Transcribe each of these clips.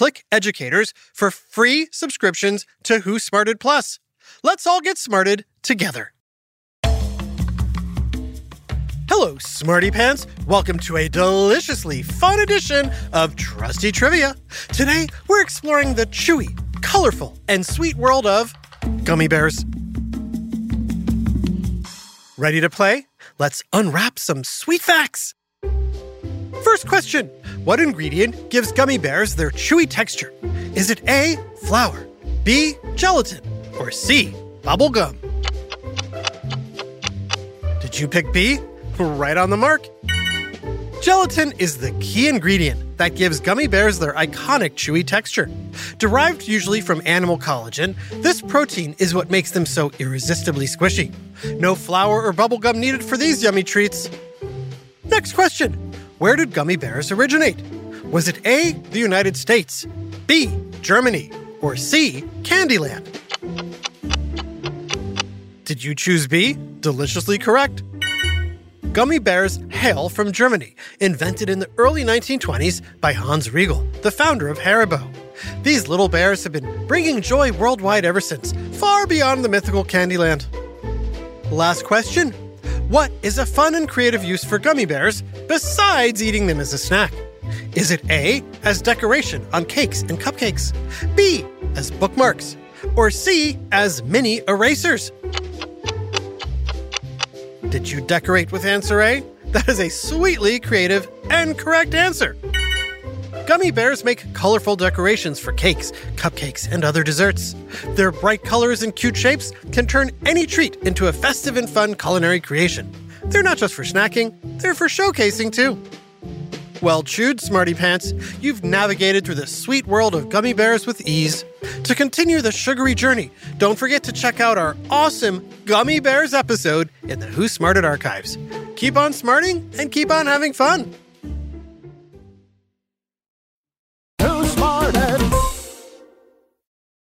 click Educators for free subscriptions to Who Smarted Plus. Let's all get smarted together. Hello, Smarty Pants. Welcome to a deliciously fun edition of Trusty Trivia. Today, we're exploring the chewy, colorful, and sweet world of gummy bears. Ready to play? Let's unwrap some sweet facts. First question What ingredient gives gummy bears their chewy texture? Is it A, flour, B, gelatin, or C, bubble gum? Did you pick B? Right on the mark. Gelatin is the key ingredient that gives gummy bears their iconic chewy texture. Derived usually from animal collagen, this protein is what makes them so irresistibly squishy. No flour or bubblegum needed for these yummy treats. Next question where did gummy bears originate? Was it A, the United States, B, Germany, or C, Candyland? Did you choose B? Deliciously correct. Gummy bears hail from Germany, invented in the early 1920s by Hans Riegel, the founder of Haribo. These little bears have been bringing joy worldwide ever since, far beyond the mythical Candyland. Last question what is a fun and creative use for gummy bears besides eating them as a snack? Is it A, as decoration on cakes and cupcakes, B, as bookmarks, or C, as mini erasers? Did you decorate with answer A? That is a sweetly creative and correct answer. Gummy bears make colorful decorations for cakes, cupcakes, and other desserts. Their bright colors and cute shapes can turn any treat into a festive and fun culinary creation. They're not just for snacking, they're for showcasing too. Well chewed, Smarty Pants. You've navigated through the sweet world of gummy bears with ease. To continue the sugary journey, don't forget to check out our awesome Gummy Bears episode in the Who Smarted archives. Keep on smarting and keep on having fun.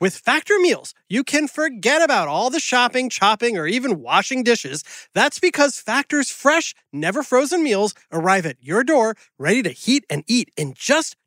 With Factor Meals, you can forget about all the shopping, chopping, or even washing dishes. That's because Factor's fresh, never frozen meals arrive at your door ready to heat and eat in just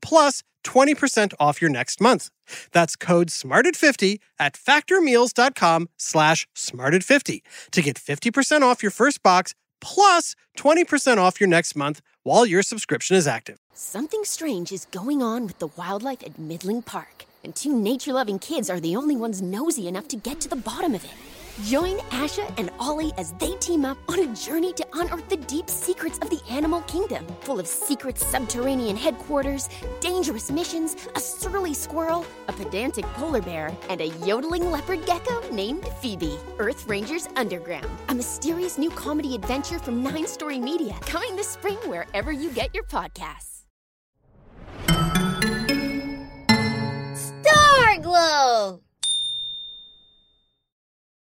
plus 20% off your next month. That's code SMARTED50 at factormeals.com slash SMARTED50 to get 50% off your first box plus 20% off your next month while your subscription is active. Something strange is going on with the wildlife at Midling Park, and two nature loving kids are the only ones nosy enough to get to the bottom of it. Join Asha and Ollie as they team up on a journey to unearth the deep secrets of the animal kingdom, full of secret subterranean headquarters, dangerous missions, a surly squirrel, a pedantic polar bear, and a yodeling leopard gecko named Phoebe. Earth Rangers Underground, a mysterious new comedy adventure from Nine Story Media, coming this spring wherever you get your podcasts. Star Glow!